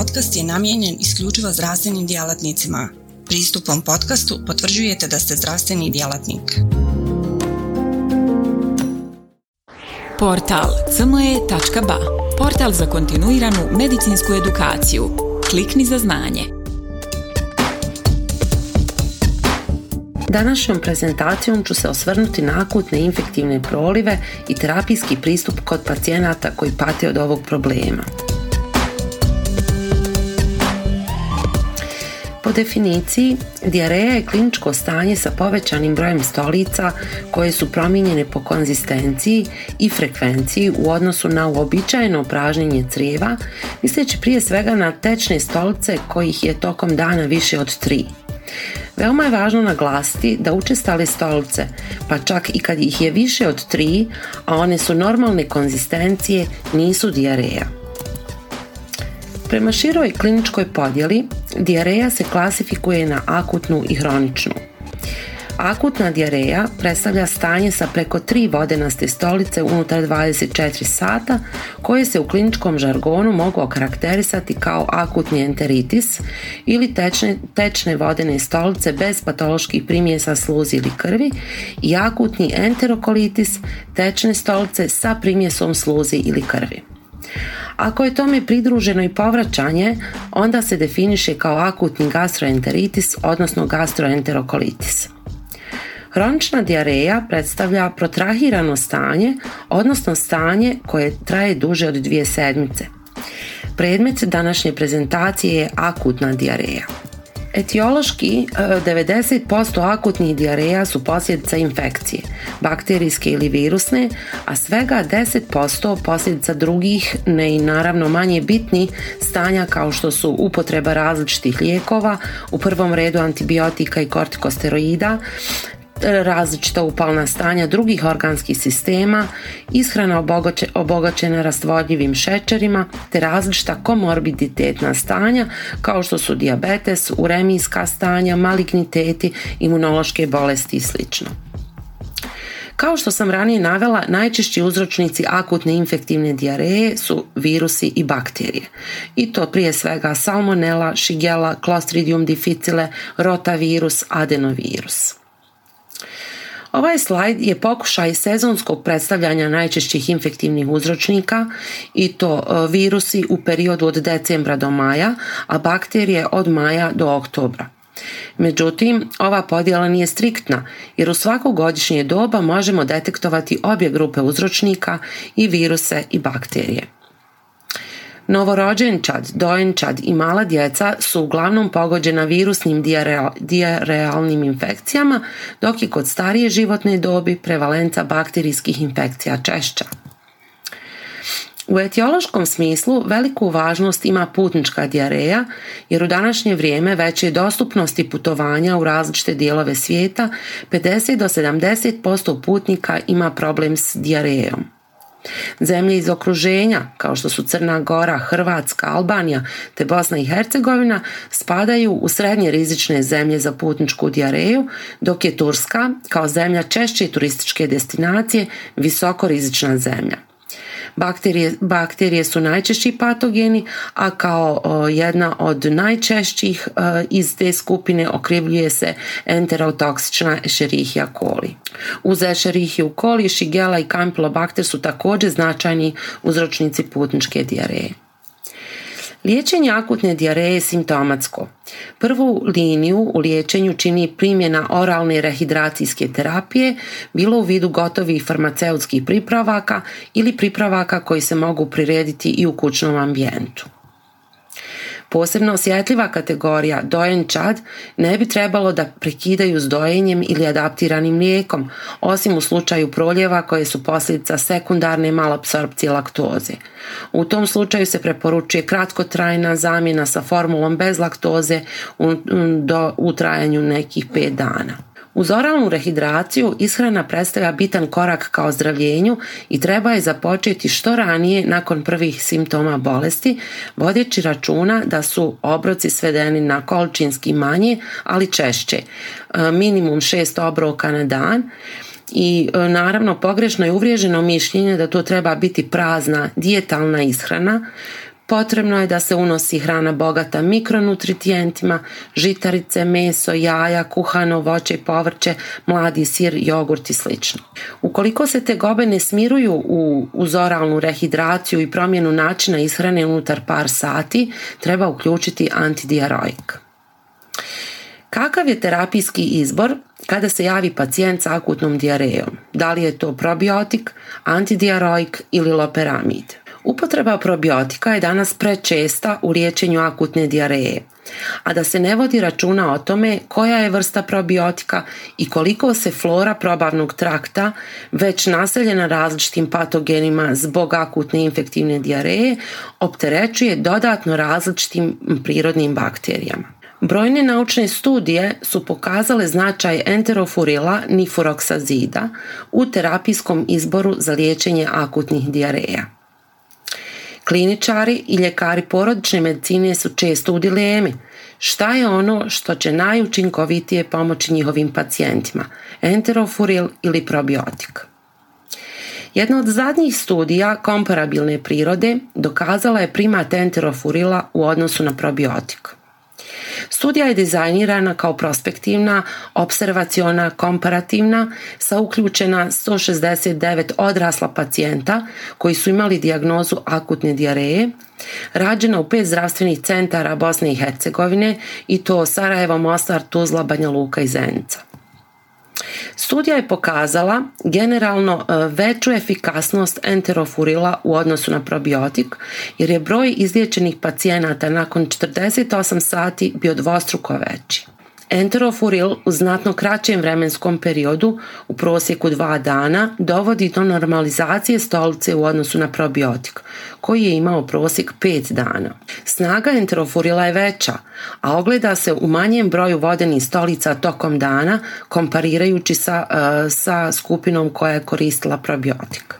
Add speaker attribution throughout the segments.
Speaker 1: podcast je namijenjen isključivo zdravstvenim djelatnicima. Pristupom podcastu potvrđujete da ste zdravstveni djelatnik.
Speaker 2: Portal cme.ba Portal za kontinuiranu medicinsku edukaciju. Klikni za znanje.
Speaker 3: Današnjom prezentacijom ću se osvrnuti na akutne infektivne prolive i terapijski pristup kod pacijenata koji pate od ovog problema. Po definiciji, dijareja je kliničko stanje sa povećanim brojem stolica koje su promijenjene po konzistenciji i frekvenciji u odnosu na uobičajeno pražnjenje crijeva, misleći prije svega na tečne stolice kojih je tokom dana više od tri. Veoma je važno naglasiti da učestale stolice, pa čak i kad ih je više od tri, a one su normalne konzistencije, nisu dijareja. Prema široj kliničkoj podjeli, dijareja se klasifikuje na akutnu i hroničnu. Akutna dijareja predstavlja stanje sa preko tri vodenaste stolice unutar 24 sata koje se u kliničkom žargonu mogu okarakterisati kao akutni enteritis ili tečne, tečne vodene stolice bez patoloških primjesa sluzi ili krvi i akutni enterokolitis tečne stolice sa primjesom sluzi ili krvi. Ako je tome pridruženo i povraćanje, onda se definiše kao akutni gastroenteritis, odnosno gastroenterokolitis. Hronična dijareja predstavlja protrahirano stanje, odnosno stanje koje traje duže od dvije sedmice. Predmet današnje prezentacije je akutna dijareja. Etiološki 90% e, akutnih dijareja su posljedica infekcije, bakterijske ili virusne, a svega 10% posljedica drugih, ne i naravno manje bitni stanja kao što su upotreba različitih lijekova, u prvom redu antibiotika i kortikosteroida, različita upalna stanja drugih organskih sistema, ishrana obogaćena rastvodljivim šećerima te različita komorbiditetna stanja kao što su dijabetes, uremijska stanja, maligniteti, imunološke bolesti i sl. Kao što sam ranije navela, najčešći uzročnici akutne infektivne dijareje su virusi i bakterije. I to prije svega salmonella, shigella, clostridium difficile, rotavirus, adenovirus. Ovaj slajd je pokušaj sezonskog predstavljanja najčešćih infektivnih uzročnika i to e, virusi u periodu od decembra do maja, a bakterije od maja do oktobra. Međutim, ova podjela nije striktna jer u svako godišnje doba možemo detektovati obje grupe uzročnika i viruse i bakterije. Novorođenčad, dojenčad i mala djeca su uglavnom pogođena virusnim diarealnim infekcijama, dok je kod starije životne dobi prevalenca bakterijskih infekcija češća. U etiološkom smislu veliku važnost ima putnička dijareja jer u današnje vrijeme veće dostupnosti putovanja u različite dijelove svijeta 50 do 70% putnika ima problem s dijarejom. Zemlje iz okruženja, kao što su Crna Gora, Hrvatska, Albanija te Bosna i Hercegovina, spadaju u srednje rizične zemlje za putničku dijareju, dok je Turska, kao zemlja češće turističke destinacije, visoko rizična zemlja. Bakterije, bakterije su najčešći patogeni, a kao jedna od najčešćih iz te skupine okrivljuje se enterotoksična Escherichia coli. Uz Escherichia coli, Shigella i Campylobacter su također značajni uzročnici putničke dijareje. Liječenje akutne dijareje je simptomatsko. Prvu liniju u liječenju čini primjena oralne rehidracijske terapije, bilo u vidu gotovih farmaceutskih pripravaka ili pripravaka koji se mogu prirediti i u kućnom ambijentu. Posebno osjetljiva kategorija dojenčad ne bi trebalo da prekidaju s dojenjem ili adaptiranim mlijekom, osim u slučaju proljeva koje su posljedica sekundarne malapsorpcije laktoze. U tom slučaju se preporučuje kratkotrajna zamjena sa formulom bez laktoze u, do, u trajanju nekih 5 dana. Uz oralnu rehidraciju ishrana predstavlja bitan korak ka ozdravljenju i treba je započeti što ranije nakon prvih simptoma bolesti, vodeći računa da su obroci svedeni na količinski manje, ali češće, e, minimum šest obroka na dan i e, naravno pogrešno je uvriježeno mišljenje da to treba biti prazna dijetalna ishrana Potrebno je da se unosi hrana bogata mikronutritijentima, žitarice, meso, jaja, kuhano voće i povrće, mladi sir, jogurt i sl. Ukoliko se te gobe ne smiruju u, uz oralnu rehidraciju i promjenu načina ishrane unutar par sati, treba uključiti antidiaroik. Kakav je terapijski izbor kada se javi pacijent s akutnom dijarejom? Da li je to probiotik, antidiaroik ili loperamid? Upotreba probiotika je danas prečesta u liječenju akutne dijareje, a da se ne vodi računa o tome koja je vrsta probiotika i koliko se flora probavnog trakta već naseljena različitim patogenima zbog akutne infektivne dijareje opterećuje dodatno različitim prirodnim bakterijama. Brojne naučne studije su pokazale značaj enterofurila nifuroksazida u terapijskom izboru za liječenje akutnih dijareja. Kliničari i ljekari porodične medicine su često u dilemi. Šta je ono što će najučinkovitije pomoći njihovim pacijentima, enterofuril ili probiotik? Jedna od zadnjih studija komparabilne prirode dokazala je primat enterofurila u odnosu na probiotik. Studija je dizajnirana kao prospektivna, observaciona, komparativna sa uključena 169 odrasla pacijenta koji su imali dijagnozu akutne dijareje, rađena u pet zdravstvenih centara Bosne i Hercegovine i to Sarajevo, Mostar, Tuzla, Banja Luka i Zenica. Studija je pokazala generalno e, veću efikasnost enterofurila u odnosu na probiotik jer je broj izliječenih pacijenata nakon 48 sati bio dvostruko veći. Enterofuril u znatno kraćem vremenskom periodu, u prosjeku dva dana, dovodi do normalizacije stolice u odnosu na probiotik, koji je imao prosjek 5 dana. Snaga enterofurila je veća, a ogleda se u manjem broju vodenih stolica tokom dana komparirajući sa, uh, sa skupinom koja je koristila probiotik.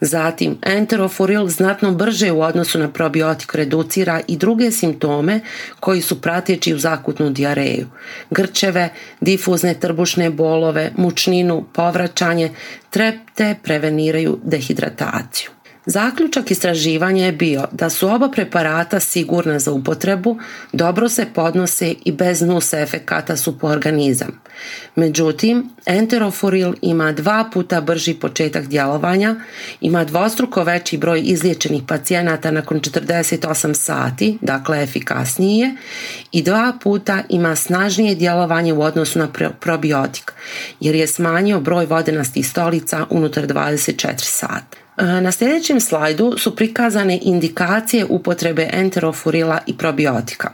Speaker 3: Zatim, enterofuril znatno brže u odnosu na probiotik reducira i druge simptome koji su pratjeći u zakutnu dijareju. Grčeve, difuzne trbušne bolove, mučninu, povraćanje, te preveniraju dehidrataciju. Zaključak istraživanja je bio da su oba preparata sigurna za upotrebu, dobro se podnose i bez nus efekata su po organizam. Međutim, enterofuril ima dva puta brži početak djelovanja, ima dvostruko veći broj izliječenih pacijenata nakon 48 sati, dakle efikasnije, i dva puta ima snažnije djelovanje u odnosu na probiotik, jer je smanjio broj vodenastih stolica unutar 24 sata. Na sljedećem slajdu su prikazane indikacije upotrebe enterofurila i probiotika.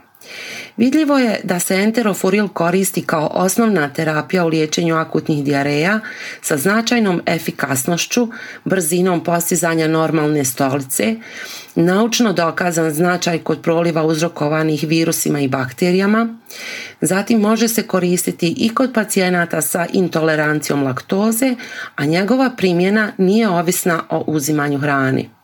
Speaker 3: Vidljivo je da se enterofuril koristi kao osnovna terapija u liječenju akutnih dijareja sa značajnom efikasnošću, brzinom postizanja normalne stolice, naučno dokazan značaj kod proliva uzrokovanih virusima i bakterijama, zatim može se koristiti i kod pacijenata sa intolerancijom laktoze, a njegova primjena nije ovisna o uzimanju hrane.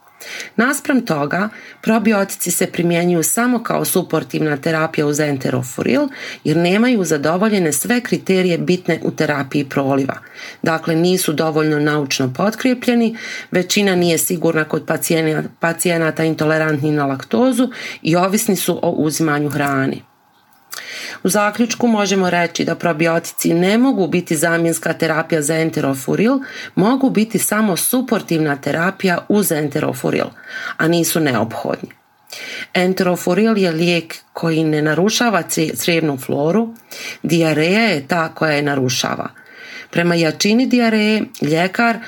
Speaker 3: Naspram toga, probiotici se primjenjuju samo kao suportivna terapija uz enterofuril jer nemaju zadovoljene sve kriterije bitne u terapiji proliva. Dakle, nisu dovoljno naučno potkrijepljeni, većina nije sigurna kod pacijenata intolerantni na laktozu i ovisni su o uzimanju hrane. U zaključku možemo reći da probiotici ne mogu biti zamjenska terapija za enterofuril, mogu biti samo suportivna terapija uz enterofuril, a nisu neophodni. Enterofuril je lijek koji ne narušava crijevnu floru, dijareja je ta koja je narušava. Prema jačini dijareje, ljekar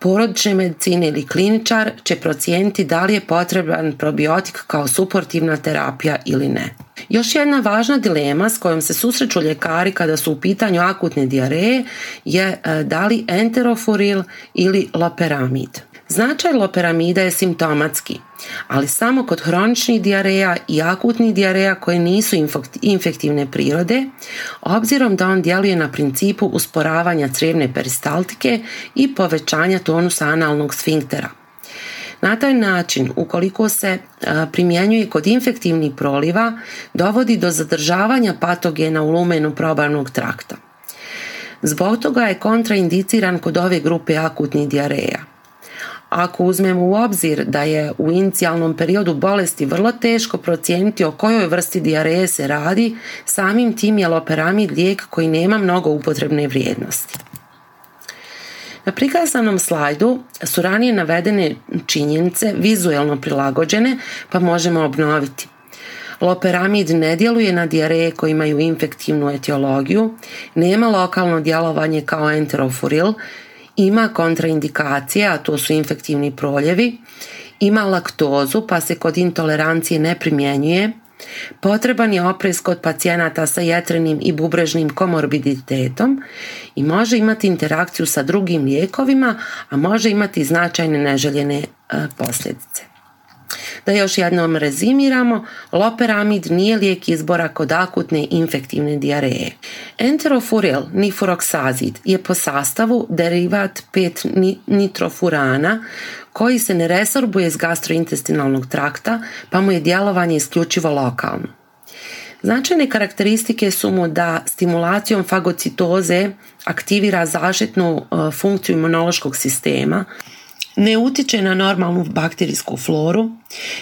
Speaker 3: porodične medicine ili kliničar će procijeniti da li je potreban probiotik kao suportivna terapija ili ne. Još jedna važna dilema s kojom se susreću ljekari kada su u pitanju akutne dijareje je e, da li enterofuril ili loperamid. Značaj loperamida je simptomatski, ali samo kod hroničnih dijareja i akutnih dijareja koje nisu infektivne prirode, obzirom da on djeluje na principu usporavanja crijevne peristaltike i povećanja tonusa analnog sfinktera. Na taj način, ukoliko se primjenjuje kod infektivnih proliva, dovodi do zadržavanja patogena u lumenu probavnog trakta. Zbog toga je kontraindiciran kod ove grupe akutnih dijareja Ako uzmemo u obzir da je u inicijalnom periodu bolesti vrlo teško procijeniti o kojoj vrsti dijareje se radi, samim tim je loperamid lijek koji nema mnogo upotrebne vrijednosti. Na prikazanom slajdu su ranije navedene činjenice vizuelno prilagođene pa možemo obnoviti. Loperamid ne djeluje na dijareje koje imaju infektivnu etiologiju, nema lokalno djelovanje kao enterofuril, ima kontraindikacije, a to su infektivni proljevi, ima laktozu pa se kod intolerancije ne primjenjuje, Potreban je oprez kod pacijenata sa jetrenim i bubrežnim komorbiditetom i može imati interakciju sa drugim lijekovima, a može imati značajne neželjene e, posljedice. Da još jednom rezimiramo, loperamid nije lijek izbora kod akutne infektivne dijareje. Enterofuril nifuroksazid je po sastavu derivat 5 nitrofurana koji se ne resorbuje iz gastrointestinalnog trakta pa mu je djelovanje isključivo lokalno. Značajne karakteristike su mu da stimulacijom fagocitoze aktivira zaštitnu e, funkciju imunološkog sistema, ne utiče na normalnu bakterijsku floru,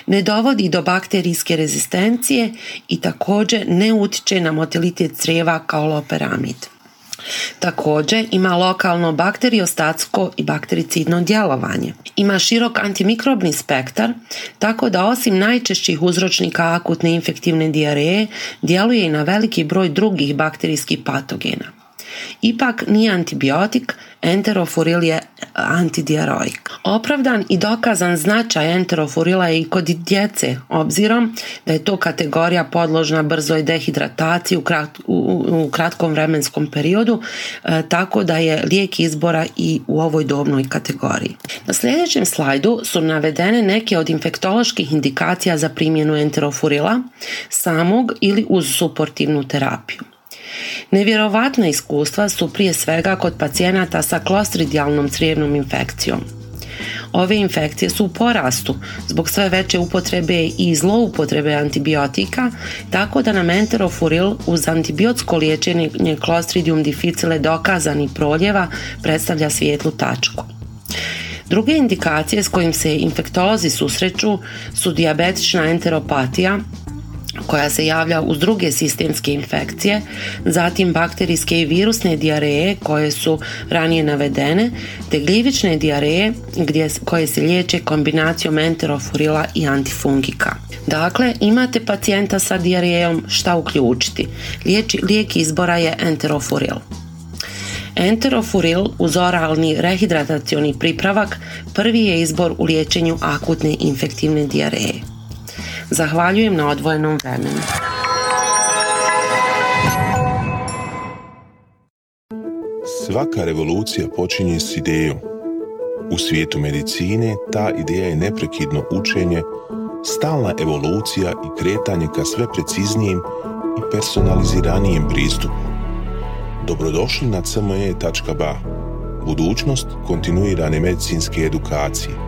Speaker 3: ne dovodi do bakterijske rezistencije i također ne utiče na motilitet crijeva kao loperamid. Također ima lokalno bakteriostatsko i baktericidno djelovanje. Ima širok antimikrobni spektar, tako da osim najčešćih uzročnika akutne infektivne dijareje, djeluje i na veliki broj drugih bakterijskih patogena. Ipak nije antibiotik, enterofuril je antidiaroik. Opravdan i dokazan značaj enterofurila je i kod djece, obzirom da je to kategorija podložna brzoj dehidrataciji u, u, kratkom vremenskom periodu, e, tako da je lijek izbora i u ovoj dobnoj kategoriji. Na sljedećem slajdu su navedene neke od infektoloških indikacija za primjenu enterofurila, samog ili uz suportivnu terapiju. Nevjerovatna iskustva su prije svega kod pacijenata sa klostridijalnom crijevnom infekcijom. Ove infekcije su u porastu zbog sve veće upotrebe i zloupotrebe antibiotika, tako da nam enterofuril uz antibiotsko liječenje Clostridium difficile dokazani proljeva predstavlja svijetlu tačku. Druge indikacije s kojim se infektolozi susreću su dijabetična enteropatija, koja se javlja uz druge sistemske infekcije, zatim bakterijske i virusne dijareje koje su ranije navedene, te gljivične dijareje gdje, koje se liječe kombinacijom enterofurila i antifungika. Dakle, imate pacijenta sa dijarejom šta uključiti. lijek izbora je enterofuril. Enterofuril uz oralni rehidratacioni pripravak prvi je izbor u liječenju akutne infektivne dijareje. Zahvaljujem na odvojenom vremenu.
Speaker 4: Svaka revolucija počinje s idejom. U svijetu medicine ta ideja je neprekidno učenje, stalna evolucija i kretanje ka sve preciznijem i personaliziranijem pristupu. Dobrodošli na cme.ba, budućnost kontinuirane medicinske edukacije.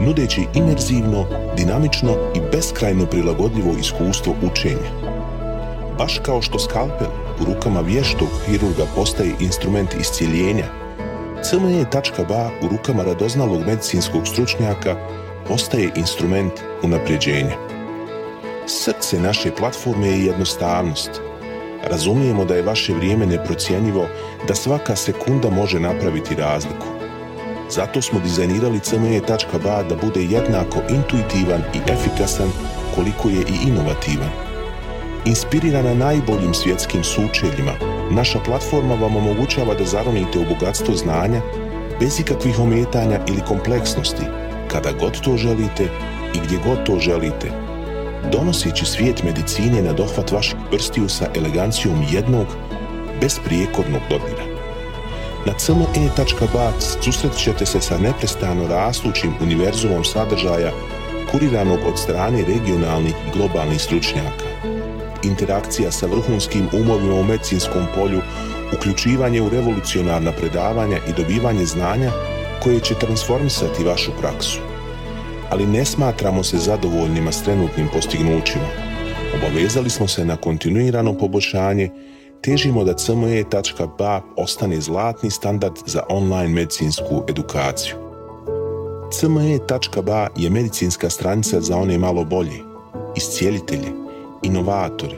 Speaker 4: nudeći imerzivno, dinamično i beskrajno prilagodljivo iskustvo učenja. Baš kao što skalpel u rukama vještog hirurga postaje instrument iscijeljenja, CME.ba u rukama radoznalog medicinskog stručnjaka postaje instrument unapređenja. Srce naše platforme je jednostavnost. Razumijemo da je vaše vrijeme neprocjenjivo, da svaka sekunda može napraviti razliku. Zato smo dizajnirali cme.ba da bude jednako intuitivan i efikasan koliko je i inovativan. Inspirirana najboljim svjetskim sučeljima, naša platforma vam omogućava da zaronite u bogatstvo znanja bez ikakvih ometanja ili kompleksnosti, kada god to želite i gdje god to želite, donoseći svijet medicine na dohvat vaših prstiju sa elegancijom jednog, besprijekornog dodira. Na cme.ba susret ćete se sa neprestano rastućim univerzumom sadržaja kuriranog od strane regionalnih i globalnih stručnjaka. Interakcija sa vrhunskim umovima u medicinskom polju, uključivanje u revolucionarna predavanja i dobivanje znanja koje će transformisati vašu praksu. Ali ne smatramo se zadovoljnima s trenutnim postignućima. Obavezali smo se na kontinuirano poboljšanje težimo da cme.ba ostane zlatni standard za online medicinsku edukaciju. cme.ba je medicinska stranica za one malo bolje, iscijelitelje, inovatori,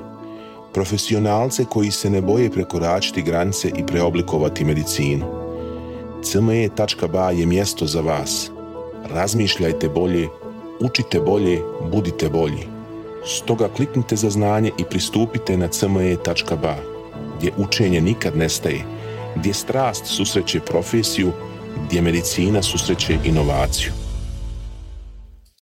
Speaker 4: profesionalce koji se ne boje prekoračiti granice i preoblikovati medicinu. cme.ba je mjesto za vas. Razmišljajte bolje, učite bolje, budite bolji. Stoga kliknite za znanje i pristupite na cme.ba gdje učenje nikad nestaje, gdje strast susreće profesiju, gdje medicina susreće inovaciju.